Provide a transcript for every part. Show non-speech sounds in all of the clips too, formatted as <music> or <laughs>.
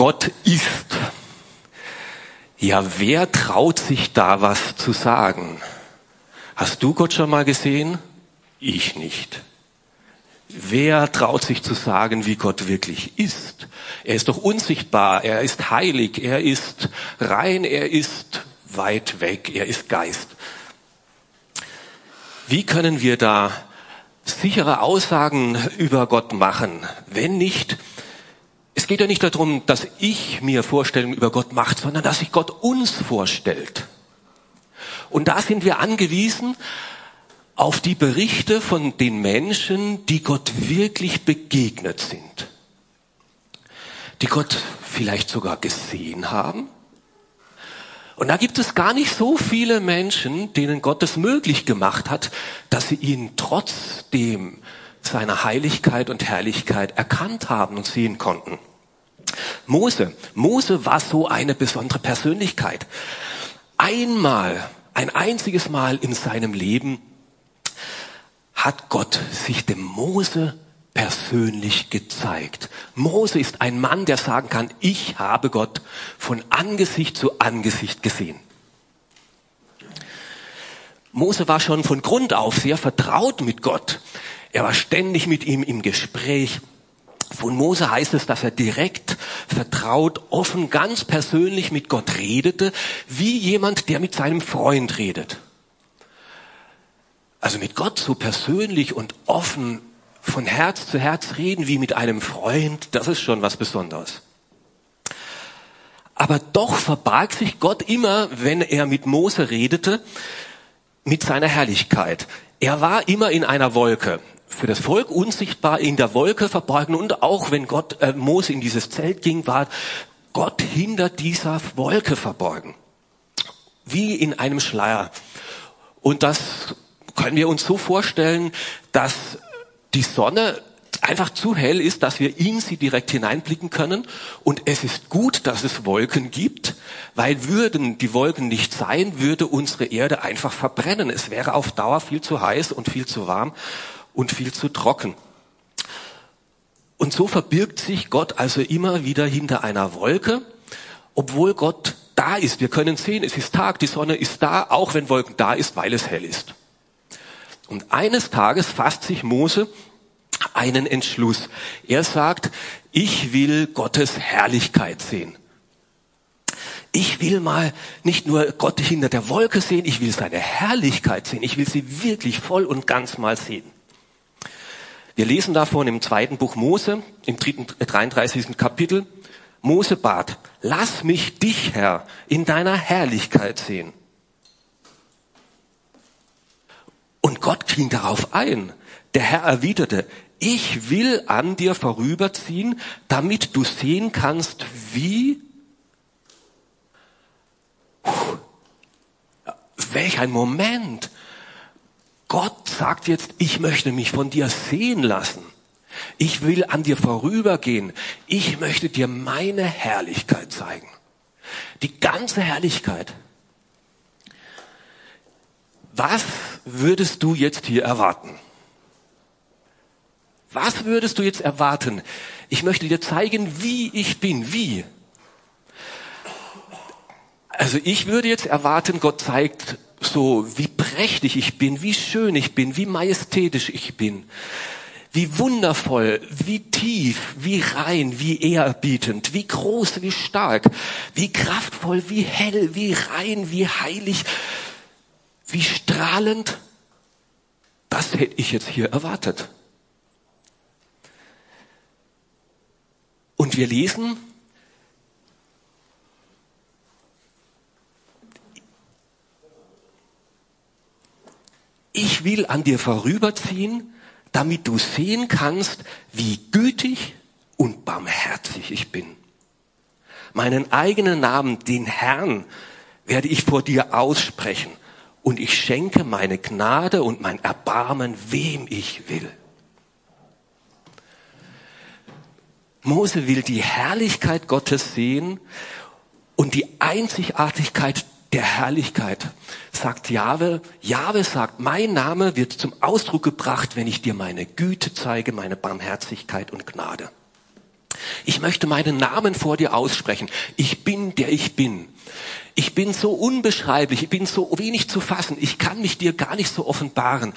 Gott ist. Ja, wer traut sich da was zu sagen? Hast du Gott schon mal gesehen? Ich nicht. Wer traut sich zu sagen, wie Gott wirklich ist? Er ist doch unsichtbar, er ist heilig, er ist rein, er ist weit weg, er ist Geist. Wie können wir da sichere Aussagen über Gott machen, wenn nicht, geht ja nicht darum, dass ich mir Vorstellungen über Gott mache, sondern dass sich Gott uns vorstellt. Und da sind wir angewiesen auf die Berichte von den Menschen, die Gott wirklich begegnet sind. Die Gott vielleicht sogar gesehen haben. Und da gibt es gar nicht so viele Menschen, denen Gott es möglich gemacht hat, dass sie ihn trotzdem seiner Heiligkeit und Herrlichkeit erkannt haben und sehen konnten. Mose, Mose war so eine besondere Persönlichkeit. Einmal, ein einziges Mal in seinem Leben hat Gott sich dem Mose persönlich gezeigt. Mose ist ein Mann, der sagen kann, ich habe Gott von Angesicht zu Angesicht gesehen. Mose war schon von Grund auf sehr vertraut mit Gott. Er war ständig mit ihm im Gespräch. Von Mose heißt es, dass er direkt, vertraut, offen, ganz persönlich mit Gott redete, wie jemand, der mit seinem Freund redet. Also mit Gott so persönlich und offen von Herz zu Herz reden wie mit einem Freund, das ist schon was Besonderes. Aber doch verbarg sich Gott immer, wenn er mit Mose redete, mit seiner Herrlichkeit. Er war immer in einer Wolke. Für das Volk unsichtbar in der Wolke verborgen und auch wenn Gott äh, Mose in dieses Zelt ging, war Gott hinter dieser Wolke verborgen. Wie in einem Schleier. Und das können wir uns so vorstellen, dass die Sonne einfach zu hell ist, dass wir in sie direkt hineinblicken können. Und es ist gut, dass es Wolken gibt, weil würden die Wolken nicht sein, würde unsere Erde einfach verbrennen. Es wäre auf Dauer viel zu heiß und viel zu warm und viel zu trocken. Und so verbirgt sich Gott also immer wieder hinter einer Wolke, obwohl Gott da ist. Wir können sehen, es ist Tag, die Sonne ist da, auch wenn Wolken da ist, weil es hell ist. Und eines Tages fasst sich Mose einen Entschluss. Er sagt, ich will Gottes Herrlichkeit sehen. Ich will mal nicht nur Gott hinter der Wolke sehen, ich will seine Herrlichkeit sehen. Ich will sie wirklich voll und ganz mal sehen. Wir lesen davon im zweiten Buch Mose, im 33. Kapitel. Mose bat, lass mich dich, Herr, in deiner Herrlichkeit sehen. Und Gott ging darauf ein. Der Herr erwiderte, ich will an dir vorüberziehen, damit du sehen kannst, wie, welch ein Moment. Gott sagt jetzt, ich möchte mich von dir sehen lassen. Ich will an dir vorübergehen. Ich möchte dir meine Herrlichkeit zeigen. Die ganze Herrlichkeit. Was würdest du jetzt hier erwarten? Was würdest du jetzt erwarten? Ich möchte dir zeigen, wie ich bin. Wie? Also ich würde jetzt erwarten, Gott zeigt so, wie prächtig ich bin, wie schön ich bin, wie majestätisch ich bin, wie wundervoll, wie tief, wie rein, wie ehrbietend, wie groß, wie stark, wie kraftvoll, wie hell, wie rein, wie heilig, wie strahlend. Das hätte ich jetzt hier erwartet. Und wir lesen, ich will an dir vorüberziehen, damit du sehen kannst, wie gütig und barmherzig ich bin. Meinen eigenen Namen, den Herrn, werde ich vor dir aussprechen und ich schenke meine Gnade und mein Erbarmen, wem ich will. Mose will die Herrlichkeit Gottes sehen und die Einzigartigkeit der Herrlichkeit, sagt Jahwe. Jahwe sagt, mein Name wird zum Ausdruck gebracht, wenn ich dir meine Güte zeige, meine Barmherzigkeit und Gnade. Ich möchte meinen Namen vor dir aussprechen. Ich bin, der ich bin. Ich bin so unbeschreiblich, ich bin so wenig zu fassen, ich kann mich dir gar nicht so offenbaren.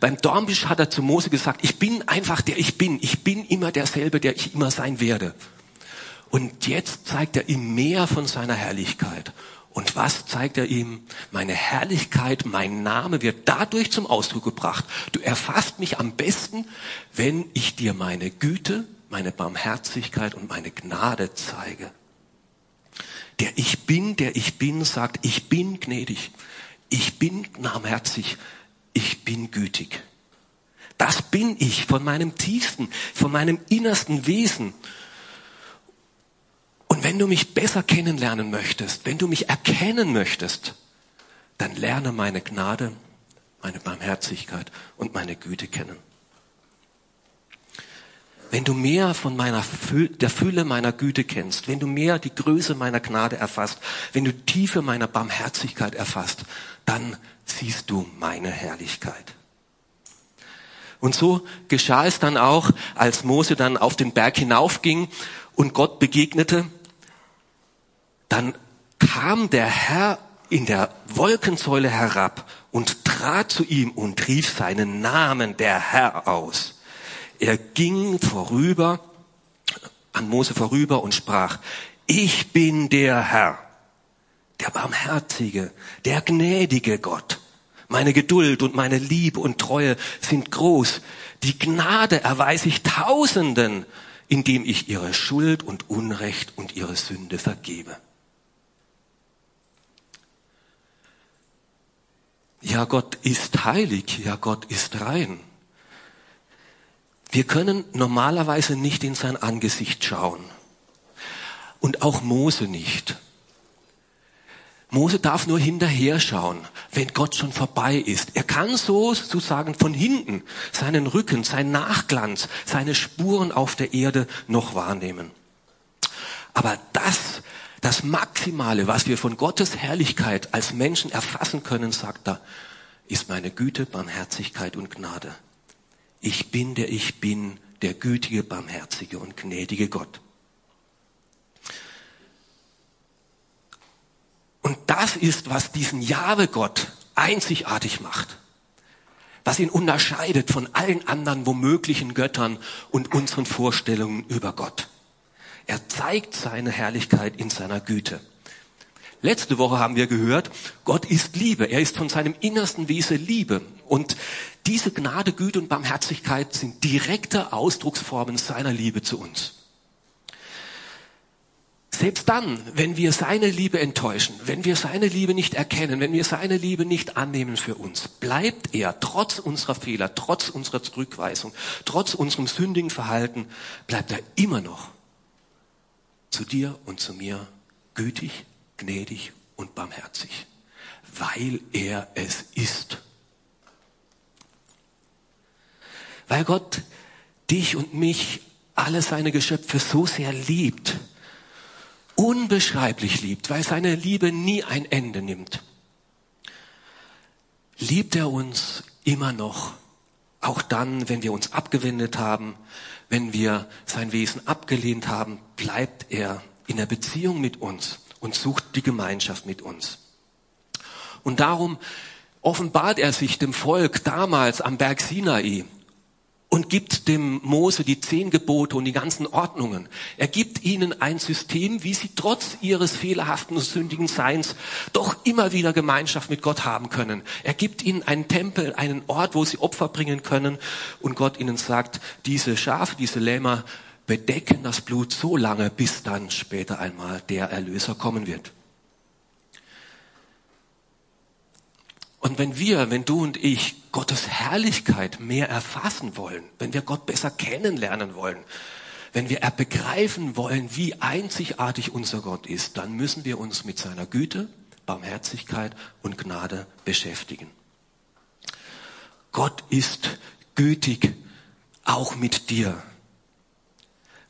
Beim Dornbisch hat er zu Mose gesagt, ich bin einfach der ich bin, ich bin immer derselbe, der ich immer sein werde. Und jetzt zeigt er ihm mehr von seiner Herrlichkeit. Und was zeigt er ihm? Meine Herrlichkeit, mein Name wird dadurch zum Ausdruck gebracht. Du erfasst mich am besten, wenn ich dir meine Güte, meine Barmherzigkeit und meine Gnade zeige. Der Ich bin, der ich bin, sagt, ich bin gnädig, ich bin barmherzig, ich bin gütig. Das bin ich von meinem tiefsten, von meinem innersten Wesen. Und wenn du mich besser kennenlernen möchtest, wenn du mich erkennen möchtest, dann lerne meine Gnade, meine Barmherzigkeit und meine Güte kennen. Wenn du mehr von meiner Fülle, der Fülle meiner Güte kennst, wenn du mehr die Größe meiner Gnade erfasst, wenn du Tiefe meiner Barmherzigkeit erfasst, dann siehst du meine Herrlichkeit. Und so geschah es dann auch, als Mose dann auf den Berg hinaufging und Gott begegnete, dann kam der Herr in der Wolkensäule herab und trat zu ihm und rief seinen Namen, der Herr, aus. Er ging vorüber, an Mose vorüber und sprach, ich bin der Herr, der barmherzige, der gnädige Gott. Meine Geduld und meine Liebe und Treue sind groß. Die Gnade erweise ich Tausenden, indem ich ihre Schuld und Unrecht und ihre Sünde vergebe. Ja, Gott ist heilig, ja, Gott ist rein. Wir können normalerweise nicht in sein Angesicht schauen. Und auch Mose nicht. Mose darf nur hinterher schauen, wenn Gott schon vorbei ist. Er kann so sozusagen von hinten seinen Rücken, sein Nachglanz, seine Spuren auf der Erde noch wahrnehmen. Aber das, das Maximale, was wir von Gottes Herrlichkeit als Menschen erfassen können, sagt er, ist meine Güte, Barmherzigkeit und Gnade. Ich bin der ich bin, der gütige, barmherzige und gnädige Gott. Und das ist, was diesen Jahwe-Gott einzigartig macht. Was ihn unterscheidet von allen anderen womöglichen Göttern und unseren Vorstellungen über Gott. Er zeigt seine Herrlichkeit in seiner Güte. Letzte Woche haben wir gehört, Gott ist Liebe. Er ist von seinem innersten Wesen Liebe. Und diese Gnade, Güte und Barmherzigkeit sind direkte Ausdrucksformen seiner Liebe zu uns. Selbst dann, wenn wir seine Liebe enttäuschen, wenn wir seine Liebe nicht erkennen, wenn wir seine Liebe nicht annehmen für uns, bleibt er trotz unserer Fehler, trotz unserer Zurückweisung, trotz unserem sündigen Verhalten, bleibt er immer noch zu dir und zu mir gütig, gnädig und barmherzig, weil er es ist. Weil Gott dich und mich, alle seine Geschöpfe so sehr liebt, unbeschreiblich liebt, weil seine Liebe nie ein Ende nimmt, liebt er uns immer noch, auch dann, wenn wir uns abgewendet haben, wenn wir sein Wesen abgelehnt haben, bleibt er in der Beziehung mit uns und sucht die Gemeinschaft mit uns. Und darum offenbart er sich dem Volk damals am Berg Sinai und gibt dem Mose die zehn Gebote und die ganzen Ordnungen. Er gibt ihnen ein System, wie sie trotz ihres fehlerhaften und sündigen Seins doch immer wieder Gemeinschaft mit Gott haben können. Er gibt ihnen einen Tempel, einen Ort, wo sie Opfer bringen können und Gott ihnen sagt, diese Schafe, diese Lämmer bedecken das Blut so lange, bis dann später einmal der Erlöser kommen wird. Und wenn wir, wenn du und ich Gottes Herrlichkeit mehr erfassen wollen, wenn wir Gott besser kennenlernen wollen, wenn wir begreifen wollen, wie einzigartig unser Gott ist, dann müssen wir uns mit seiner Güte, Barmherzigkeit und Gnade beschäftigen. Gott ist gütig, auch mit dir.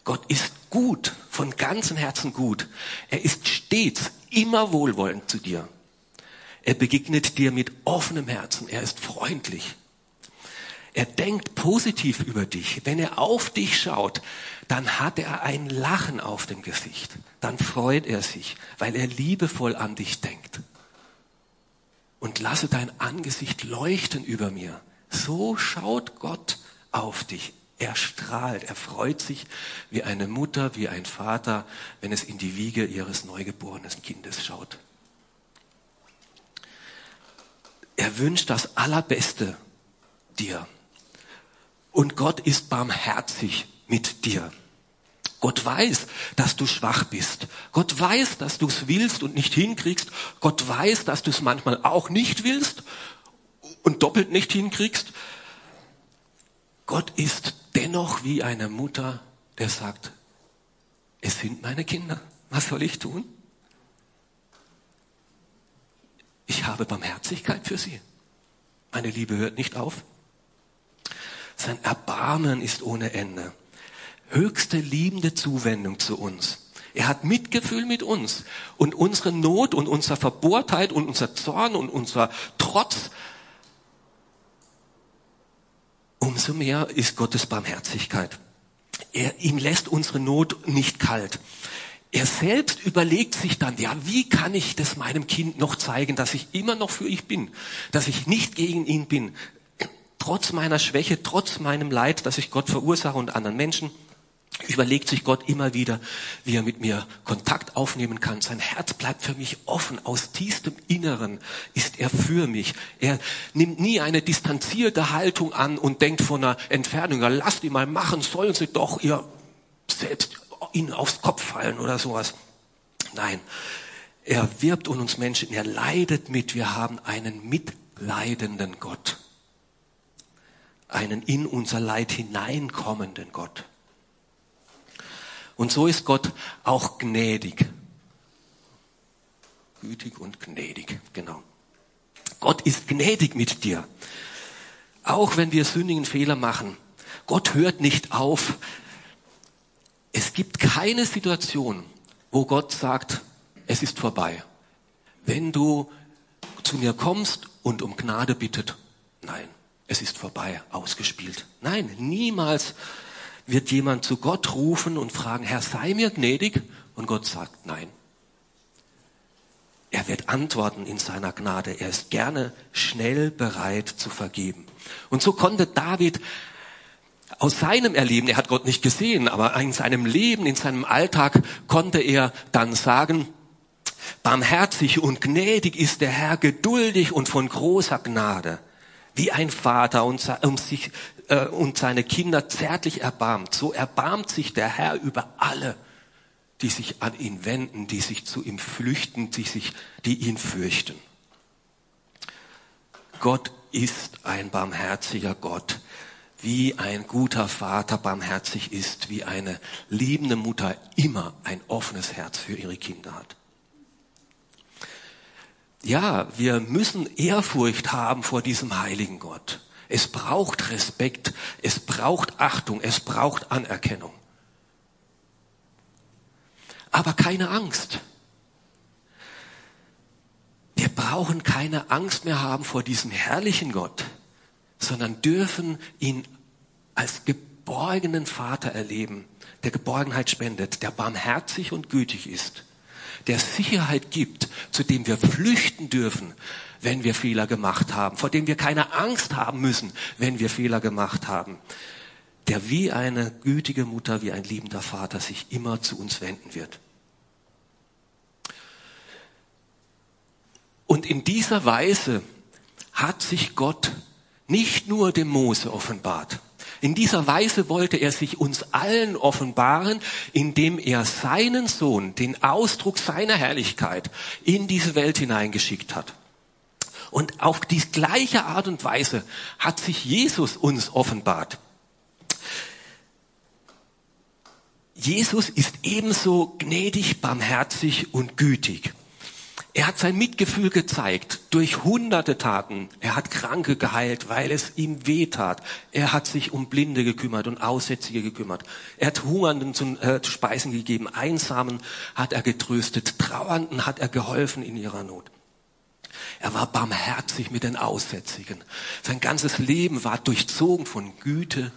Gott ist gut, von ganzem Herzen gut. Er ist stets immer wohlwollend zu dir. Er begegnet dir mit offenem Herzen. Er ist freundlich. Er denkt positiv über dich. Wenn er auf dich schaut, dann hat er ein Lachen auf dem Gesicht. Dann freut er sich, weil er liebevoll an dich denkt. Und lasse dein Angesicht leuchten über mir. So schaut Gott auf dich. Er strahlt, er freut sich wie eine Mutter, wie ein Vater, wenn es in die Wiege ihres neugeborenen Kindes schaut. Er wünscht das Allerbeste dir. Und Gott ist barmherzig mit dir. Gott weiß, dass du schwach bist. Gott weiß, dass du es willst und nicht hinkriegst. Gott weiß, dass du es manchmal auch nicht willst und doppelt nicht hinkriegst. Gott ist dennoch wie eine Mutter, der sagt, es sind meine Kinder. Was soll ich tun? Ich habe Barmherzigkeit für sie. Meine Liebe hört nicht auf. Sein Erbarmen ist ohne Ende. Höchste liebende Zuwendung zu uns. Er hat Mitgefühl mit uns und unsere Not und unsere Verbohrtheit und unser Zorn und unser Trotz umso mehr ist Gottes Barmherzigkeit. Er, ihm lässt unsere Not nicht kalt. Er selbst überlegt sich dann, ja, wie kann ich das meinem Kind noch zeigen, dass ich immer noch für ihn bin, dass ich nicht gegen ihn bin, trotz meiner Schwäche, trotz meinem Leid, das ich Gott verursache und anderen Menschen überlegt sich Gott immer wieder, wie er mit mir Kontakt aufnehmen kann. Sein Herz bleibt für mich offen. Aus tiefstem Inneren ist er für mich. Er nimmt nie eine distanzierte Haltung an und denkt von einer Entfernung, ja, lasst ihn mal machen, sollen sie doch ihr selbst ihnen aufs Kopf fallen oder sowas. Nein, er wirbt um uns Menschen, er leidet mit. Wir haben einen mitleidenden Gott. Einen in unser Leid hineinkommenden Gott. Und so ist Gott auch gnädig. Gütig und gnädig, genau. Gott ist gnädig mit dir. Auch wenn wir sündigen Fehler machen. Gott hört nicht auf. Es gibt keine Situation, wo Gott sagt, es ist vorbei. Wenn du zu mir kommst und um Gnade bittet, nein, es ist vorbei, ausgespielt. Nein, niemals wird jemand zu Gott rufen und fragen, Herr, sei mir gnädig? Und Gott sagt nein. Er wird antworten in seiner Gnade. Er ist gerne schnell bereit zu vergeben. Und so konnte David aus seinem Erleben, er hat Gott nicht gesehen, aber in seinem Leben, in seinem Alltag konnte er dann sagen, barmherzig und gnädig ist der Herr, geduldig und von großer Gnade wie ein Vater und, um sich, äh, und seine Kinder zärtlich erbarmt, so erbarmt sich der Herr über alle, die sich an ihn wenden, die sich zu ihm flüchten, die sich, die ihn fürchten. Gott ist ein barmherziger Gott, wie ein guter Vater barmherzig ist, wie eine liebende Mutter immer ein offenes Herz für ihre Kinder hat. Ja, wir müssen Ehrfurcht haben vor diesem heiligen Gott. Es braucht Respekt, es braucht Achtung, es braucht Anerkennung. Aber keine Angst. Wir brauchen keine Angst mehr haben vor diesem herrlichen Gott, sondern dürfen ihn als geborgenen Vater erleben, der Geborgenheit spendet, der barmherzig und gütig ist der Sicherheit gibt, zu dem wir flüchten dürfen, wenn wir Fehler gemacht haben, vor dem wir keine Angst haben müssen, wenn wir Fehler gemacht haben, der wie eine gütige Mutter, wie ein liebender Vater sich immer zu uns wenden wird. Und in dieser Weise hat sich Gott nicht nur dem Mose offenbart, in dieser Weise wollte er sich uns allen offenbaren, indem er seinen Sohn, den Ausdruck seiner Herrlichkeit, in diese Welt hineingeschickt hat. Und auf die gleiche Art und Weise hat sich Jesus uns offenbart. Jesus ist ebenso gnädig, barmherzig und gütig. Er hat sein Mitgefühl gezeigt durch hunderte Taten. Er hat Kranke geheilt, weil es ihm weh tat. Er hat sich um Blinde gekümmert und Aussätzige gekümmert. Er hat Hungernden zu, äh, zu Speisen gegeben. Einsamen hat er getröstet. Trauernden hat er geholfen in ihrer Not. Er war barmherzig mit den Aussätzigen. Sein ganzes Leben war durchzogen von Güte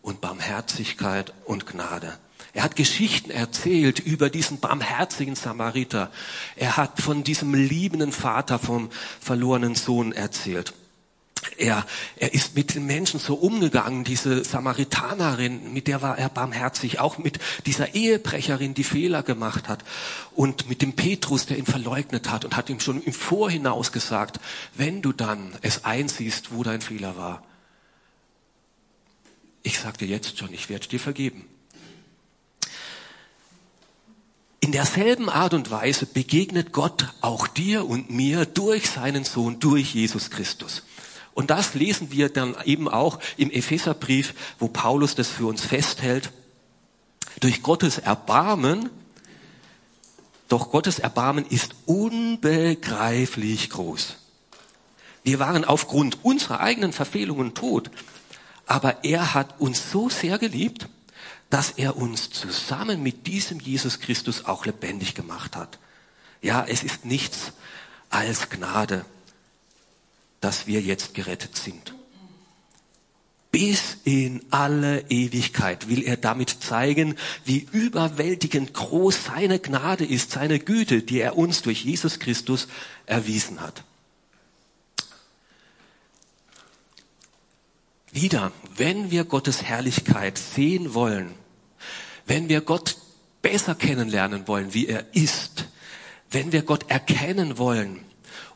und Barmherzigkeit und Gnade. Er hat Geschichten erzählt über diesen barmherzigen Samariter. Er hat von diesem liebenden Vater vom verlorenen Sohn erzählt. Er, er ist mit den Menschen so umgegangen, diese Samaritanerin, mit der war er barmherzig, auch mit dieser Ehebrecherin, die Fehler gemacht hat und mit dem Petrus, der ihn verleugnet hat und hat ihm schon im Vorhinaus gesagt, wenn du dann es einsiehst, wo dein Fehler war, ich sag dir jetzt schon, ich werde dir vergeben. In derselben Art und Weise begegnet Gott auch dir und mir durch seinen Sohn, durch Jesus Christus. Und das lesen wir dann eben auch im Epheserbrief, wo Paulus das für uns festhält. Durch Gottes Erbarmen, doch Gottes Erbarmen ist unbegreiflich groß. Wir waren aufgrund unserer eigenen Verfehlungen tot, aber er hat uns so sehr geliebt, dass er uns zusammen mit diesem Jesus Christus auch lebendig gemacht hat. Ja, es ist nichts als Gnade, dass wir jetzt gerettet sind. Bis in alle Ewigkeit will er damit zeigen, wie überwältigend groß seine Gnade ist, seine Güte, die er uns durch Jesus Christus erwiesen hat. Wieder, wenn wir Gottes Herrlichkeit sehen wollen, wenn wir Gott besser kennenlernen wollen, wie er ist, wenn wir Gott erkennen wollen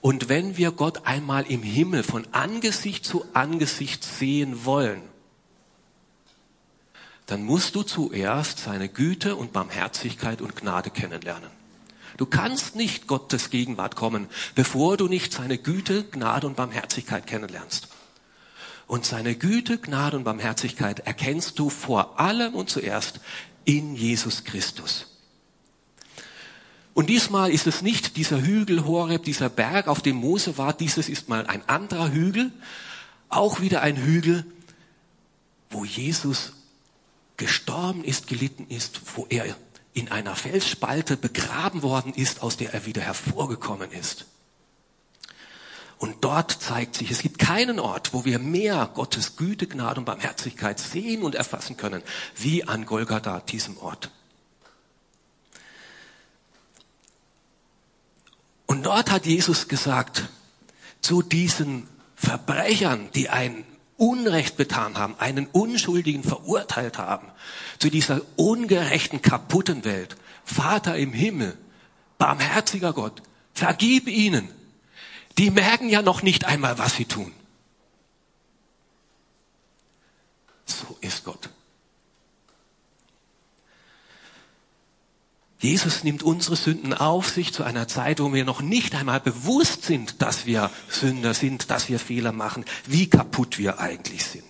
und wenn wir Gott einmal im Himmel von Angesicht zu Angesicht sehen wollen, dann musst du zuerst seine Güte und Barmherzigkeit und Gnade kennenlernen. Du kannst nicht Gottes Gegenwart kommen, bevor du nicht seine Güte, Gnade und Barmherzigkeit kennenlernst. Und seine Güte, Gnade und Barmherzigkeit erkennst du vor allem und zuerst in Jesus Christus. Und diesmal ist es nicht dieser Hügel Horeb, dieser Berg, auf dem Mose war, dieses ist mal ein anderer Hügel, auch wieder ein Hügel, wo Jesus gestorben ist, gelitten ist, wo er in einer Felsspalte begraben worden ist, aus der er wieder hervorgekommen ist. Und dort zeigt sich, es gibt keinen Ort, wo wir mehr Gottes Güte, Gnade und Barmherzigkeit sehen und erfassen können, wie an Golgatha, diesem Ort. Und dort hat Jesus gesagt, zu diesen Verbrechern, die ein Unrecht betan haben, einen Unschuldigen verurteilt haben, zu dieser ungerechten, kaputten Welt, Vater im Himmel, barmherziger Gott, vergib ihnen, die merken ja noch nicht einmal, was sie tun. So ist Gott. Jesus nimmt unsere Sünden auf sich zu einer Zeit, wo wir noch nicht einmal bewusst sind, dass wir Sünder sind, dass wir Fehler machen, wie kaputt wir eigentlich sind.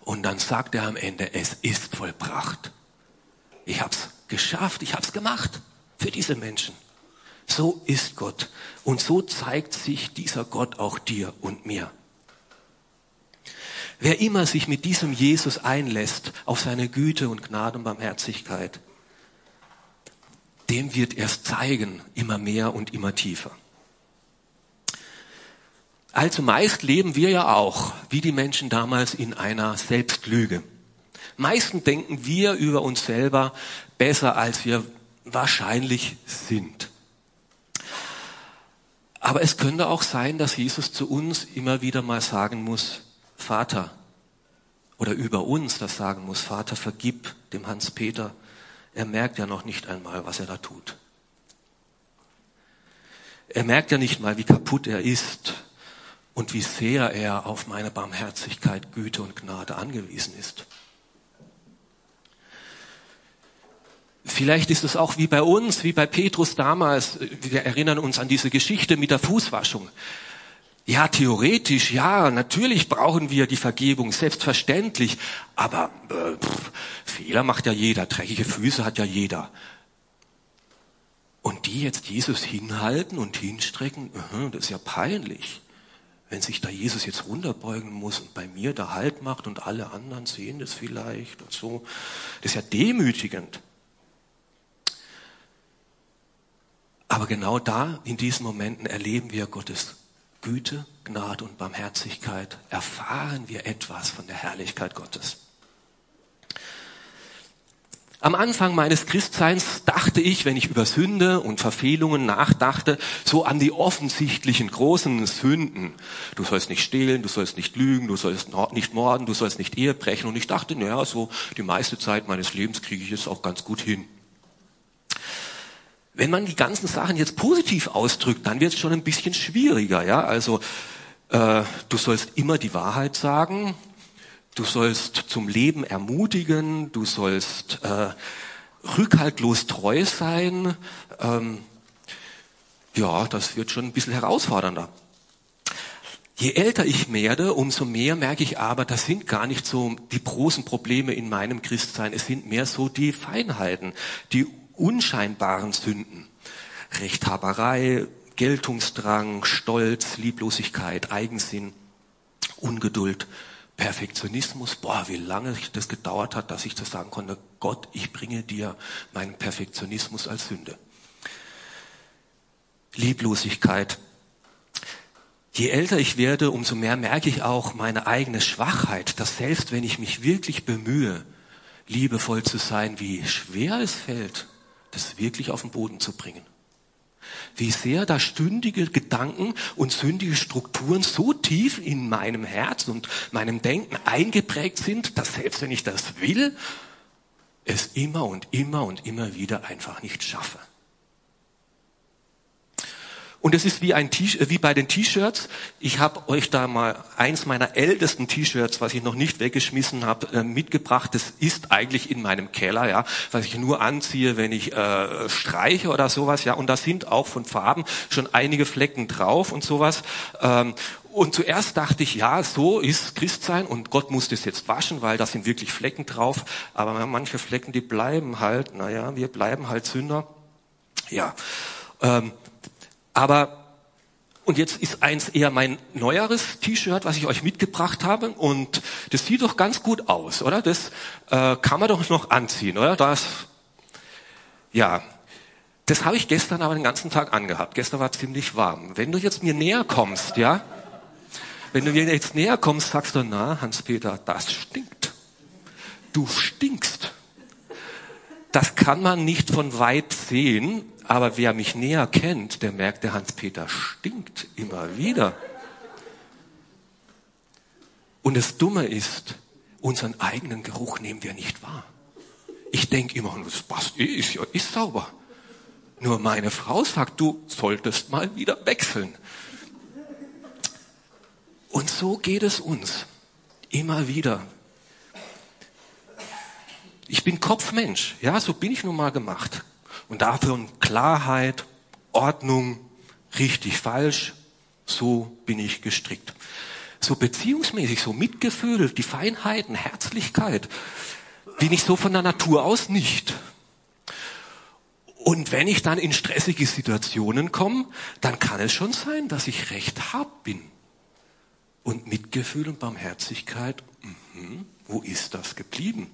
Und dann sagt er am Ende, es ist vollbracht. Ich hab's geschafft, ich hab's gemacht für diese Menschen. So ist Gott. Und so zeigt sich dieser Gott auch dir und mir. Wer immer sich mit diesem Jesus einlässt auf seine Güte und Gnade und Barmherzigkeit, dem wird er es zeigen, immer mehr und immer tiefer. Also meist leben wir ja auch, wie die Menschen damals, in einer Selbstlüge. Meistens denken wir über uns selber besser, als wir wahrscheinlich sind. Aber es könnte auch sein, dass Jesus zu uns immer wieder mal sagen muss, Vater, oder über uns das sagen muss, Vater, vergib dem Hans-Peter. Er merkt ja noch nicht einmal, was er da tut. Er merkt ja nicht mal, wie kaputt er ist und wie sehr er auf meine Barmherzigkeit, Güte und Gnade angewiesen ist. Vielleicht ist es auch wie bei uns, wie bei Petrus damals. Wir erinnern uns an diese Geschichte mit der Fußwaschung. Ja, theoretisch, ja, natürlich brauchen wir die Vergebung, selbstverständlich. Aber äh, pff, Fehler macht ja jeder, dreckige Füße hat ja jeder. Und die jetzt Jesus hinhalten und hinstrecken, das ist ja peinlich. Wenn sich da Jesus jetzt runterbeugen muss und bei mir da Halt macht und alle anderen sehen das vielleicht und so, das ist ja demütigend. Aber genau da, in diesen Momenten, erleben wir Gottes Güte, Gnade und Barmherzigkeit, erfahren wir etwas von der Herrlichkeit Gottes. Am Anfang meines Christseins dachte ich, wenn ich über Sünde und Verfehlungen nachdachte, so an die offensichtlichen großen Sünden. Du sollst nicht stehlen, du sollst nicht lügen, du sollst nicht morden, du sollst nicht Ehe brechen. Und ich dachte, naja, so die meiste Zeit meines Lebens kriege ich es auch ganz gut hin. Wenn man die ganzen Sachen jetzt positiv ausdrückt, dann wird es schon ein bisschen schwieriger. Ja, also äh, du sollst immer die Wahrheit sagen, Du sollst zum Leben ermutigen, du sollst äh, rückhaltlos treu sein. Ähm, ja, das wird schon ein bisschen herausfordernder. Je älter ich werde, umso mehr merke ich aber, das sind gar nicht so die großen Probleme in meinem Christsein. Es sind mehr so die Feinheiten, die unscheinbaren Sünden. Rechthaberei, Geltungsdrang, Stolz, Lieblosigkeit, Eigensinn, Ungeduld, Perfektionismus, boah, wie lange das gedauert hat, dass ich das sagen konnte, Gott, ich bringe dir meinen Perfektionismus als Sünde. Lieblosigkeit. Je älter ich werde, umso mehr merke ich auch meine eigene Schwachheit, dass selbst wenn ich mich wirklich bemühe, liebevoll zu sein, wie schwer es fällt, das wirklich auf den Boden zu bringen wie sehr da stündige Gedanken und sündige Strukturen so tief in meinem Herz und meinem Denken eingeprägt sind, dass selbst wenn ich das will, es immer und immer und immer wieder einfach nicht schaffe. Und es ist wie, ein äh, wie bei den T-Shirts. Ich habe euch da mal eins meiner ältesten T-Shirts, was ich noch nicht weggeschmissen habe, äh, mitgebracht. Das ist eigentlich in meinem Keller, ja, was ich nur anziehe, wenn ich äh, streiche oder sowas, ja. Und da sind auch von Farben schon einige Flecken drauf und sowas. Ähm, und zuerst dachte ich, ja, so ist Christsein und Gott muss das jetzt waschen, weil da sind wirklich Flecken drauf. Aber manche Flecken, die bleiben halt, naja, wir bleiben halt Sünder. Ja. Ähm, aber und jetzt ist eins eher mein neueres T-Shirt, was ich euch mitgebracht habe. Und das sieht doch ganz gut aus, oder? Das äh, kann man doch noch anziehen, oder? Das, ja. Das habe ich gestern aber den ganzen Tag angehabt. Gestern war ziemlich warm. Wenn du jetzt mir näher kommst, ja? Wenn du mir jetzt näher kommst, sagst du, na, Hans-Peter, das stinkt. Du stinkst. Das kann man nicht von weit sehen, aber wer mich näher kennt, der merkt, der Hans-Peter stinkt immer wieder. Und das Dumme ist, unseren eigenen Geruch nehmen wir nicht wahr. Ich denke immer, das passt, ist ja, ist sauber. Nur meine Frau sagt, du solltest mal wieder wechseln. Und so geht es uns. Immer wieder. Ich bin Kopfmensch. Ja, so bin ich nun mal gemacht. Und dafür Klarheit, Ordnung, richtig, falsch, so bin ich gestrickt. So beziehungsmäßig, so Mitgefühl, die Feinheiten, Herzlichkeit, bin ich so von der Natur aus nicht. Und wenn ich dann in stressige Situationen komme, dann kann es schon sein, dass ich recht hart bin. Und Mitgefühl und Barmherzigkeit, mh, wo ist das geblieben?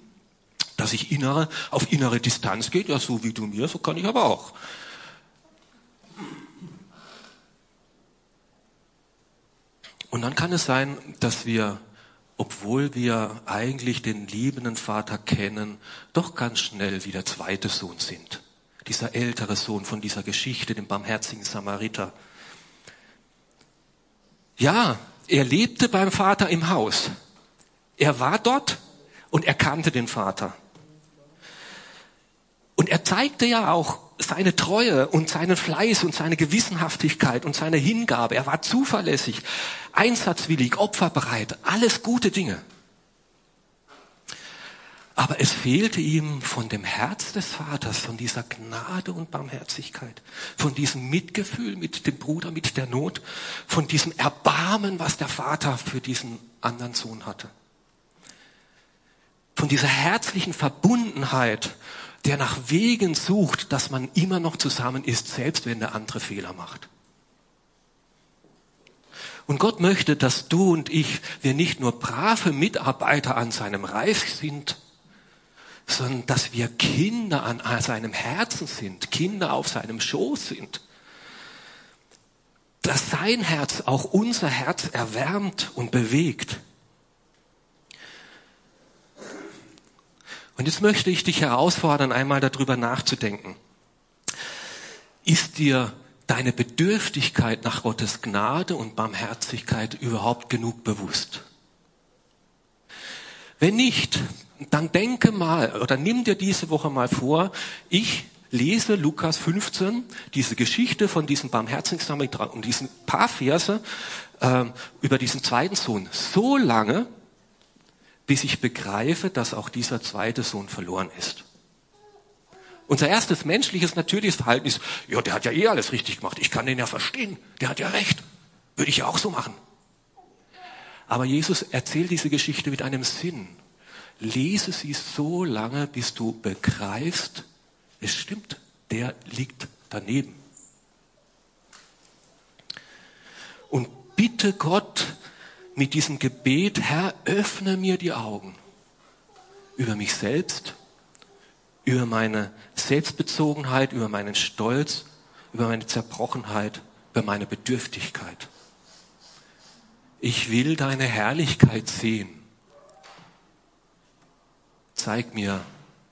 Dass ich innere, auf innere Distanz geht, ja, so wie du mir, so kann ich aber auch. Und dann kann es sein, dass wir, obwohl wir eigentlich den liebenden Vater kennen, doch ganz schnell wie der zweite Sohn sind. Dieser ältere Sohn von dieser Geschichte, dem barmherzigen Samariter. Ja, er lebte beim Vater im Haus. Er war dort und er kannte den Vater. Und er zeigte ja auch seine Treue und seinen Fleiß und seine Gewissenhaftigkeit und seine Hingabe. Er war zuverlässig, einsatzwillig, opferbereit, alles gute Dinge. Aber es fehlte ihm von dem Herz des Vaters, von dieser Gnade und Barmherzigkeit, von diesem Mitgefühl mit dem Bruder, mit der Not, von diesem Erbarmen, was der Vater für diesen anderen Sohn hatte. Von dieser herzlichen Verbundenheit der nach Wegen sucht, dass man immer noch zusammen ist, selbst wenn der andere Fehler macht. Und Gott möchte, dass du und ich, wir nicht nur brave Mitarbeiter an seinem Reif sind, sondern dass wir Kinder an seinem Herzen sind, Kinder auf seinem Schoß sind. dass sein Herz auch unser Herz erwärmt und bewegt. Und jetzt möchte ich dich herausfordern, einmal darüber nachzudenken. Ist dir deine Bedürftigkeit nach Gottes Gnade und Barmherzigkeit überhaupt genug bewusst? Wenn nicht, dann denke mal oder nimm dir diese Woche mal vor, ich lese Lukas 15, diese Geschichte von diesem barmherzigen Samariter und diesen paar Verse äh, über diesen zweiten Sohn so lange, bis ich begreife, dass auch dieser zweite Sohn verloren ist. Unser erstes menschliches, natürliches Verhalten ist, ja, der hat ja eh alles richtig gemacht. Ich kann den ja verstehen. Der hat ja recht. Würde ich ja auch so machen. Aber Jesus erzählt diese Geschichte mit einem Sinn. Lese sie so lange, bis du begreifst, es stimmt, der liegt daneben. Und bitte Gott mit diesem Gebet, Herr, öffne mir die Augen über mich selbst, über meine Selbstbezogenheit, über meinen Stolz, über meine Zerbrochenheit, über meine Bedürftigkeit. Ich will deine Herrlichkeit sehen. Zeig mir,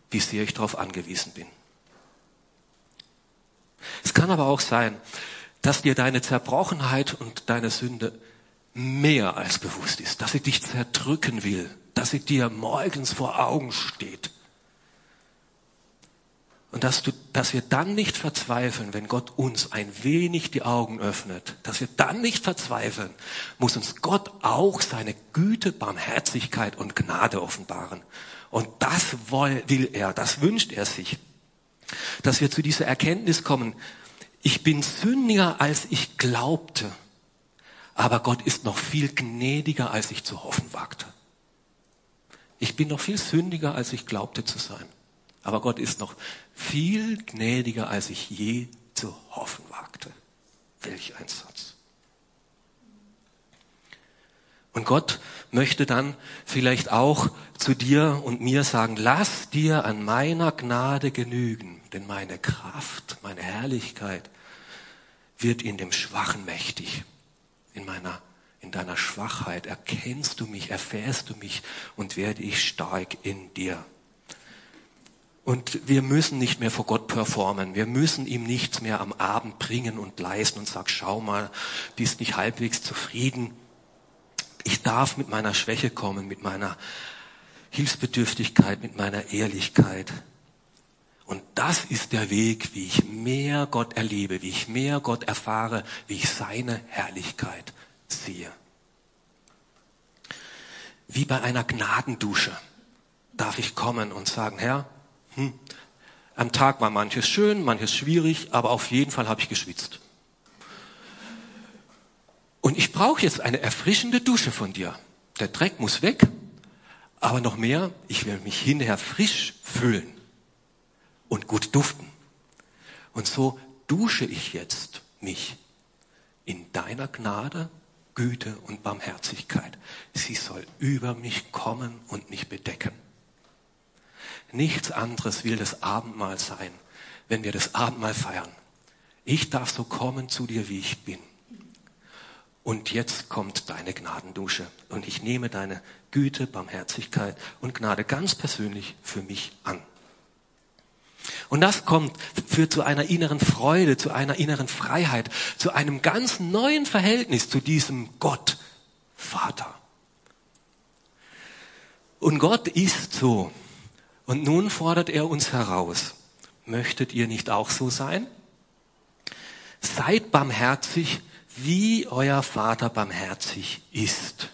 wie sehr ich darauf angewiesen bin. Es kann aber auch sein, dass dir deine Zerbrochenheit und deine Sünde mehr als bewusst ist, dass sie dich zerdrücken will, dass sie dir morgens vor Augen steht. Und dass, du, dass wir dann nicht verzweifeln, wenn Gott uns ein wenig die Augen öffnet, dass wir dann nicht verzweifeln, muss uns Gott auch seine Güte, Barmherzigkeit und Gnade offenbaren. Und das will er, das wünscht er sich, dass wir zu dieser Erkenntnis kommen, ich bin sündiger, als ich glaubte, aber Gott ist noch viel gnädiger, als ich zu hoffen wagte. Ich bin noch viel sündiger, als ich glaubte zu sein. Aber Gott ist noch viel gnädiger, als ich je zu hoffen wagte. Welch ein Satz. Und Gott möchte dann vielleicht auch zu dir und mir sagen, lass dir an meiner Gnade genügen, denn meine Kraft, meine Herrlichkeit wird in dem Schwachen mächtig. In meiner, in deiner Schwachheit erkennst du mich, erfährst du mich und werde ich stark in dir. Und wir müssen nicht mehr vor Gott performen. Wir müssen ihm nichts mehr am Abend bringen und leisten und sagen, schau mal, bist nicht halbwegs zufrieden. Ich darf mit meiner Schwäche kommen, mit meiner Hilfsbedürftigkeit, mit meiner Ehrlichkeit. Und das ist der Weg, wie ich mehr Gott erlebe, wie ich mehr Gott erfahre, wie ich seine Herrlichkeit sehe. Wie bei einer Gnadendusche darf ich kommen und sagen, Herr, hm, am Tag war manches schön, manches schwierig, aber auf jeden Fall habe ich geschwitzt. Und ich brauche jetzt eine erfrischende Dusche von dir. Der Dreck muss weg, aber noch mehr, ich will mich hinterher frisch fühlen und gut duften. Und so dusche ich jetzt mich in deiner Gnade, Güte und Barmherzigkeit. Sie soll über mich kommen und mich bedecken. Nichts anderes will das Abendmahl sein, wenn wir das Abendmahl feiern. Ich darf so kommen zu dir, wie ich bin. Und jetzt kommt deine Gnadendusche und ich nehme deine Güte, Barmherzigkeit und Gnade ganz persönlich für mich an. Und das kommt, führt zu einer inneren Freude, zu einer inneren Freiheit, zu einem ganz neuen Verhältnis zu diesem Gott, Vater. Und Gott ist so. Und nun fordert er uns heraus. Möchtet ihr nicht auch so sein? Seid barmherzig, wie euer Vater barmherzig ist.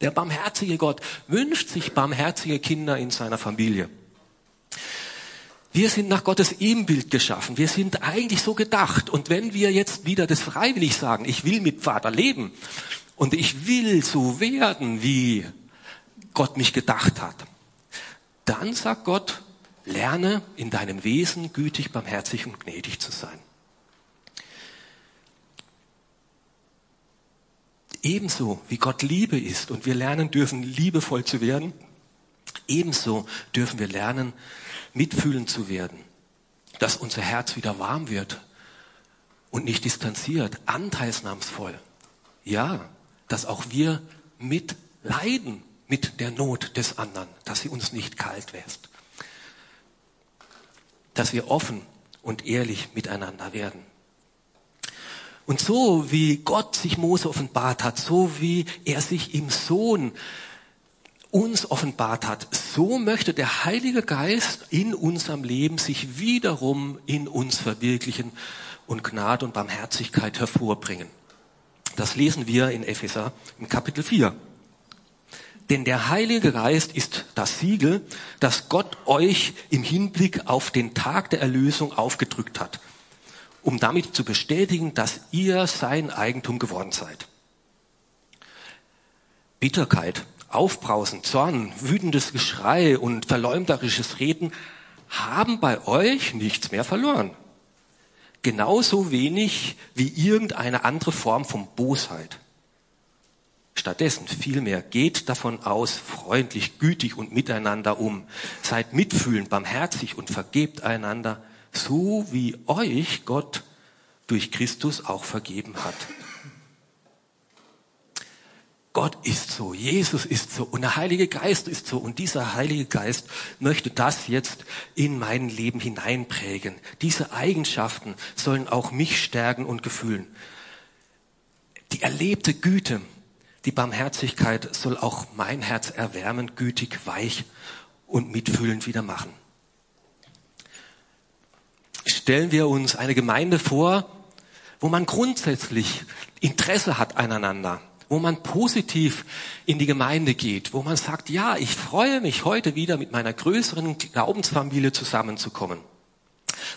Der barmherzige Gott wünscht sich barmherzige Kinder in seiner Familie. Wir sind nach Gottes Ebenbild geschaffen. Wir sind eigentlich so gedacht. Und wenn wir jetzt wieder das freiwillig sagen, ich will mit Vater leben und ich will so werden, wie Gott mich gedacht hat, dann sagt Gott, lerne in deinem Wesen gütig, barmherzig und gnädig zu sein. Ebenso wie Gott Liebe ist und wir lernen dürfen, liebevoll zu werden, ebenso dürfen wir lernen, mitfühlend zu werden, dass unser Herz wieder warm wird und nicht distanziert, anteilsnahmsvoll. Ja, dass auch wir mitleiden mit der Not des anderen, dass sie uns nicht kalt lässt. Dass wir offen und ehrlich miteinander werden. Und so wie Gott sich Mose offenbart hat, so wie er sich im Sohn uns offenbart hat, so möchte der Heilige Geist in unserem Leben sich wiederum in uns verwirklichen und Gnade und Barmherzigkeit hervorbringen. Das lesen wir in Epheser im Kapitel 4. Denn der Heilige Geist ist das Siegel, das Gott euch im Hinblick auf den Tag der Erlösung aufgedrückt hat, um damit zu bestätigen, dass ihr sein Eigentum geworden seid. Bitterkeit, Aufbrausen, Zorn, wütendes Geschrei und verleumderisches Reden haben bei euch nichts mehr verloren. Genauso wenig wie irgendeine andere Form von Bosheit. Stattdessen vielmehr geht davon aus, freundlich, gütig und miteinander um. Seid mitfühlend, barmherzig und vergebt einander, so wie euch Gott durch Christus auch vergeben hat. Gott ist so, Jesus ist so und der Heilige Geist ist so und dieser Heilige Geist möchte das jetzt in mein Leben hineinprägen. Diese Eigenschaften sollen auch mich stärken und gefühlen. Die erlebte Güte, die Barmherzigkeit soll auch mein Herz erwärmen, gütig, weich und mitfühlend wieder machen. Stellen wir uns eine Gemeinde vor, wo man grundsätzlich Interesse hat aneinander, wo man positiv in die Gemeinde geht, wo man sagt, ja, ich freue mich heute wieder mit meiner größeren Glaubensfamilie zusammenzukommen,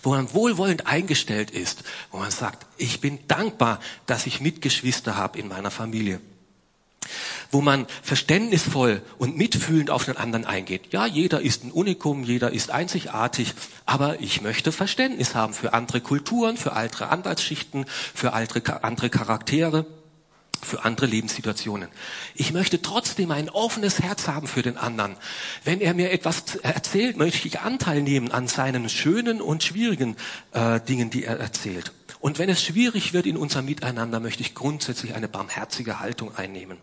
wo man wohlwollend eingestellt ist, wo man sagt, ich bin dankbar, dass ich Mitgeschwister habe in meiner Familie. Wo man verständnisvoll und mitfühlend auf den anderen eingeht. Ja, jeder ist ein Unikum, jeder ist einzigartig, aber ich möchte Verständnis haben für andere Kulturen, für andere Anwaltsschichten, für andere Charaktere für andere Lebenssituationen. Ich möchte trotzdem ein offenes Herz haben für den anderen. Wenn er mir etwas erzählt, möchte ich Anteil nehmen an seinen schönen und schwierigen äh, Dingen, die er erzählt. Und wenn es schwierig wird in unserem Miteinander, möchte ich grundsätzlich eine barmherzige Haltung einnehmen.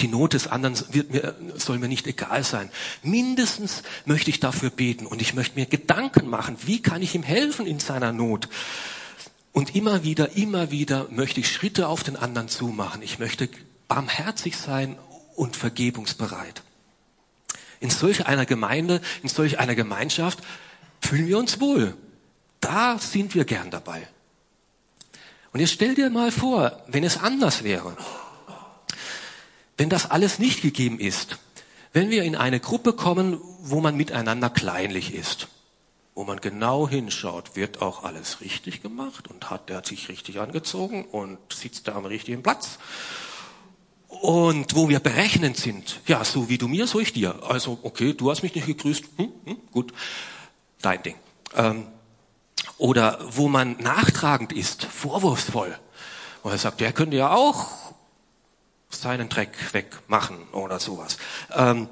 Die Not des anderen wird mir, soll mir nicht egal sein. Mindestens möchte ich dafür beten und ich möchte mir Gedanken machen, wie kann ich ihm helfen in seiner Not. Und immer wieder, immer wieder möchte ich Schritte auf den anderen zumachen. Ich möchte barmherzig sein und vergebungsbereit. In solch einer Gemeinde, in solch einer Gemeinschaft fühlen wir uns wohl. Da sind wir gern dabei. Und jetzt stell dir mal vor, wenn es anders wäre. Wenn das alles nicht gegeben ist, wenn wir in eine Gruppe kommen, wo man miteinander kleinlich ist, wo man genau hinschaut, wird auch alles richtig gemacht und hat der sich richtig angezogen und sitzt da am richtigen Platz. Und wo wir berechnend sind, ja, so wie du mir, so ich dir. Also, okay, du hast mich nicht gegrüßt, hm, hm, gut, dein Ding. Ähm, oder wo man nachtragend ist, vorwurfsvoll. Und er sagt, der könnte ja auch seinen Dreck wegmachen oder sowas. Ähm,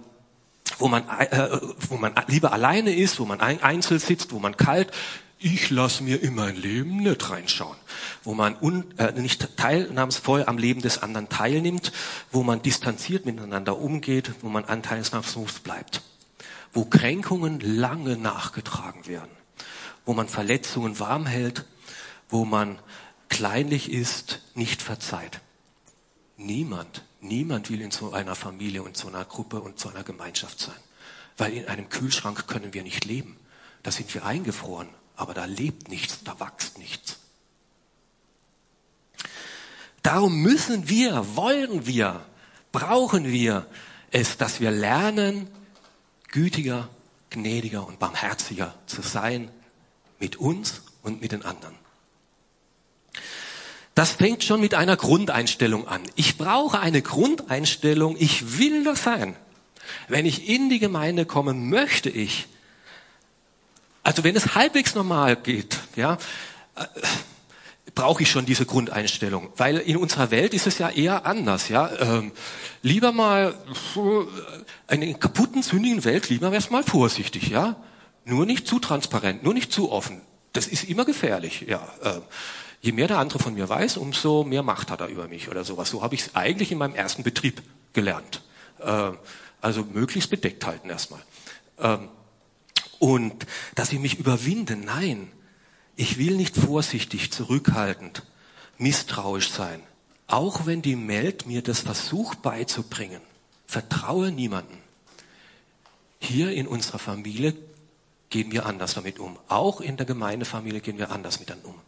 wo man, äh, wo man lieber alleine ist, wo man ein, einzeln sitzt, wo man kalt, ich lasse mir in mein Leben nicht reinschauen, wo man un, äh, nicht teilnahmsvoll am Leben des anderen teilnimmt, wo man distanziert miteinander umgeht, wo man anteilsnahmslos bleibt, wo Kränkungen lange nachgetragen werden, wo man Verletzungen warm hält, wo man kleinlich ist, nicht verzeiht. Niemand, niemand will in so einer Familie und so einer Gruppe und so einer Gemeinschaft sein. Weil in einem Kühlschrank können wir nicht leben. Da sind wir eingefroren, aber da lebt nichts, da wächst nichts. Darum müssen wir, wollen wir, brauchen wir es, dass wir lernen, gütiger, gnädiger und barmherziger zu sein mit uns und mit den anderen. Das fängt schon mit einer Grundeinstellung an. Ich brauche eine Grundeinstellung, ich will das sein. Wenn ich in die Gemeinde komme, möchte ich, also wenn es halbwegs normal geht, ja, äh, brauche ich schon diese Grundeinstellung, weil in unserer Welt ist es ja eher anders, ja. Ähm, lieber mal äh, in einer kaputten, sündigen Welt, lieber wär's mal vorsichtig, ja. Nur nicht zu transparent, nur nicht zu offen. Das ist immer gefährlich, ja. Äh, je mehr der andere von mir weiß, umso mehr Macht hat er über mich oder sowas. So habe ich es eigentlich in meinem ersten Betrieb gelernt. Äh, also möglichst bedeckt halten erstmal. Ähm, und dass ich mich überwinde, nein, ich will nicht vorsichtig, zurückhaltend, misstrauisch sein. Auch wenn die Welt mir das versucht beizubringen, vertraue niemanden. Hier in unserer Familie gehen wir anders damit um. Auch in der Gemeindefamilie gehen wir anders miteinander um.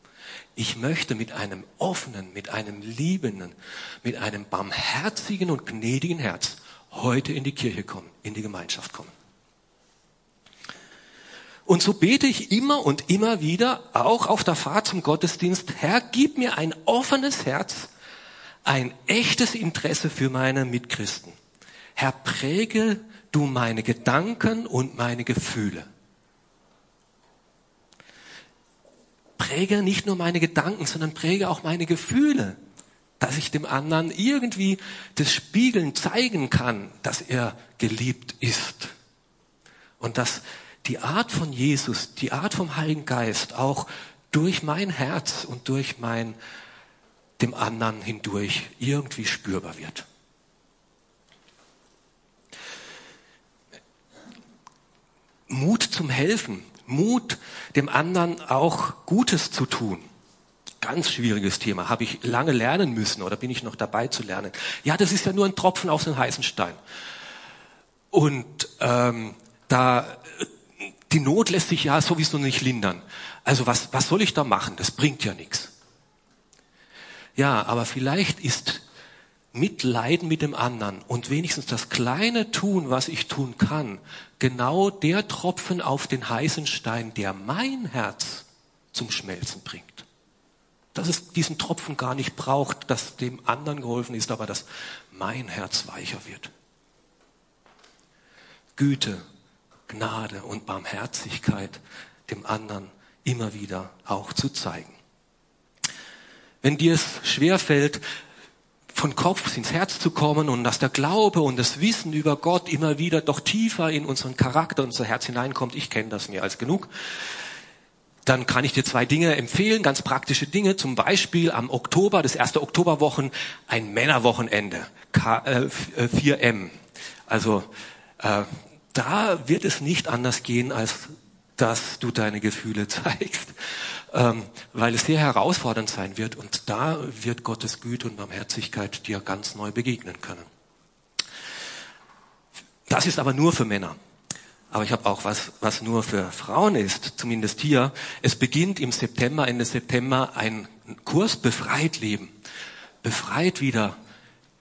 Ich möchte mit einem offenen, mit einem liebenden, mit einem barmherzigen und gnädigen Herz heute in die Kirche kommen, in die Gemeinschaft kommen. Und so bete ich immer und immer wieder, auch auf der Fahrt zum Gottesdienst, Herr, gib mir ein offenes Herz, ein echtes Interesse für meine Mitchristen. Herr, präge du meine Gedanken und meine Gefühle. Präge nicht nur meine Gedanken, sondern präge auch meine Gefühle, dass ich dem anderen irgendwie das Spiegeln zeigen kann, dass er geliebt ist. Und dass die Art von Jesus, die Art vom Heiligen Geist auch durch mein Herz und durch mein dem anderen hindurch irgendwie spürbar wird. Mut zum Helfen, Mut, dem anderen auch Gutes zu tun. Ganz schwieriges Thema. Habe ich lange lernen müssen oder bin ich noch dabei zu lernen? Ja, das ist ja nur ein Tropfen auf den heißen Stein. Und ähm, da die Not lässt sich ja sowieso nicht lindern. Also was, was soll ich da machen? Das bringt ja nichts. Ja, aber vielleicht ist Mitleiden mit dem anderen und wenigstens das kleine tun, was ich tun kann, genau der Tropfen auf den heißen Stein, der mein Herz zum Schmelzen bringt. Dass es diesen Tropfen gar nicht braucht, dass dem anderen geholfen ist, aber dass mein Herz weicher wird. Güte, Gnade und Barmherzigkeit dem anderen immer wieder auch zu zeigen. Wenn dir es schwerfällt, von Kopf ins Herz zu kommen und dass der Glaube und das Wissen über Gott immer wieder doch tiefer in unseren Charakter, unser Herz hineinkommt, ich kenne das mehr als genug, dann kann ich dir zwei Dinge empfehlen, ganz praktische Dinge. Zum Beispiel am Oktober, das erste Oktoberwochen, ein Männerwochenende, K, äh, 4M. Äh, also äh, da wird es nicht anders gehen, als dass du deine Gefühle <laughs> zeigst, ähm, weil es sehr herausfordernd sein wird und da wird Gottes Güte und Barmherzigkeit dir ganz neu begegnen können. Das ist aber nur für Männer. Aber ich habe auch was, was nur für Frauen ist, zumindest hier. Es beginnt im September, Ende September ein Kurs Befreit Leben. Befreit wieder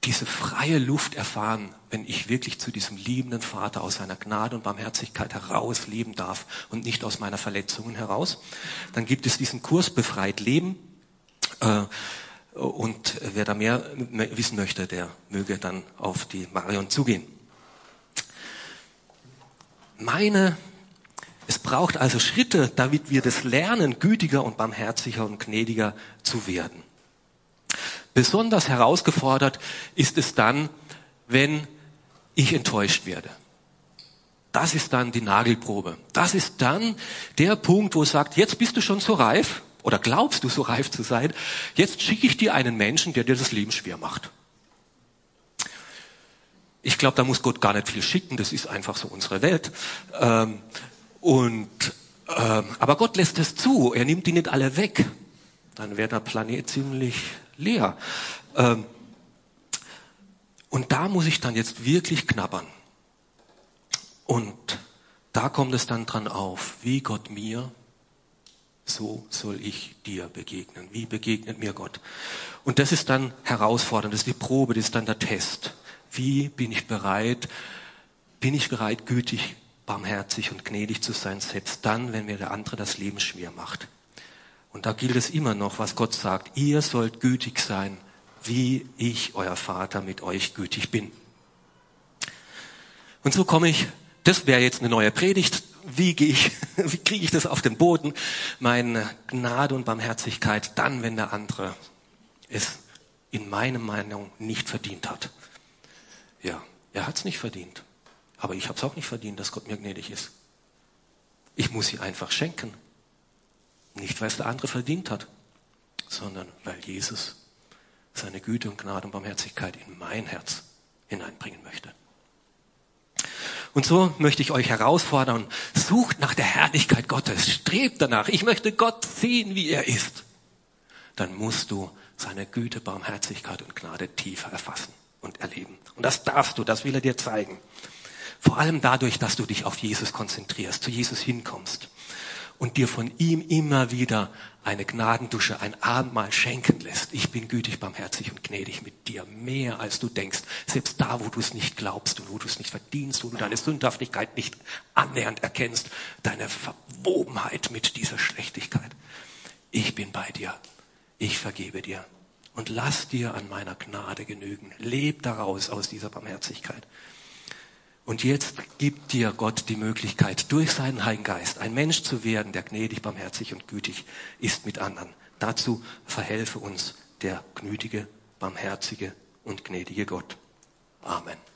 diese freie Luft erfahren, wenn ich wirklich zu diesem liebenden Vater aus seiner Gnade und Barmherzigkeit heraus leben darf und nicht aus meiner Verletzungen heraus. Dann gibt es diesen Kurs Befreit Leben. Äh, und wer da mehr wissen möchte, der möge dann auf die Marion zugehen. Meine, es braucht also Schritte, damit wir das lernen, gütiger und barmherziger und gnädiger zu werden. Besonders herausgefordert ist es dann, wenn ich enttäuscht werde. Das ist dann die Nagelprobe. Das ist dann der Punkt, wo es sagt, jetzt bist du schon so reif oder glaubst du so reif zu sein, jetzt schicke ich dir einen Menschen, der dir das Leben schwer macht. Ich glaube, da muss Gott gar nicht viel schicken, das ist einfach so unsere Welt. Ähm, und, ähm, aber Gott lässt es zu, er nimmt die nicht alle weg. Dann wäre der Planet ziemlich leer. Ähm, und da muss ich dann jetzt wirklich knabbern. Und da kommt es dann dran auf, wie Gott mir, so soll ich dir begegnen. Wie begegnet mir Gott? Und das ist dann herausfordernd, das ist die Probe, das ist dann der Test. Wie bin ich bereit, bin ich bereit, gütig, barmherzig und gnädig zu sein, selbst dann, wenn mir der andere das Leben schwer macht. Und da gilt es immer noch, was Gott sagt. Ihr sollt gütig sein, wie ich, euer Vater, mit euch gütig bin. Und so komme ich, das wäre jetzt eine neue Predigt. Wie gehe ich, <laughs> wie kriege ich das auf den Boden? Meine Gnade und Barmherzigkeit dann, wenn der andere es in meiner Meinung nicht verdient hat. Ja, er hat es nicht verdient. Aber ich habe es auch nicht verdient, dass Gott mir gnädig ist. Ich muss sie einfach schenken. Nicht, weil es der andere verdient hat. sondern weil Jesus seine Güte und Gnade und Barmherzigkeit in mein Herz hineinbringen möchte. Und so möchte ich euch herausfordern, sucht nach der Herrlichkeit Gottes, strebt danach. Ich möchte Gott sehen, wie er ist. Dann musst du seine Güte, Barmherzigkeit und Gnade tiefer erfassen und erleben. Und das darfst du, das will er dir zeigen. Vor allem dadurch, dass du dich auf Jesus konzentrierst, zu Jesus hinkommst und dir von ihm immer wieder eine Gnadendusche, ein Abendmahl schenken lässt. Ich bin gütig, barmherzig und gnädig mit dir, mehr als du denkst. Selbst da, wo du es nicht glaubst und wo du es nicht verdienst, wo du deine Sündhaftigkeit nicht annähernd erkennst, deine Verwobenheit mit dieser Schlechtigkeit. Ich bin bei dir. Ich vergebe dir. Und lass dir an meiner Gnade genügen. Leb daraus, aus dieser Barmherzigkeit. Und jetzt gibt dir Gott die Möglichkeit, durch seinen Heiligen Geist ein Mensch zu werden, der gnädig, barmherzig und gütig ist mit anderen. Dazu verhelfe uns der gnädige, barmherzige und gnädige Gott. Amen.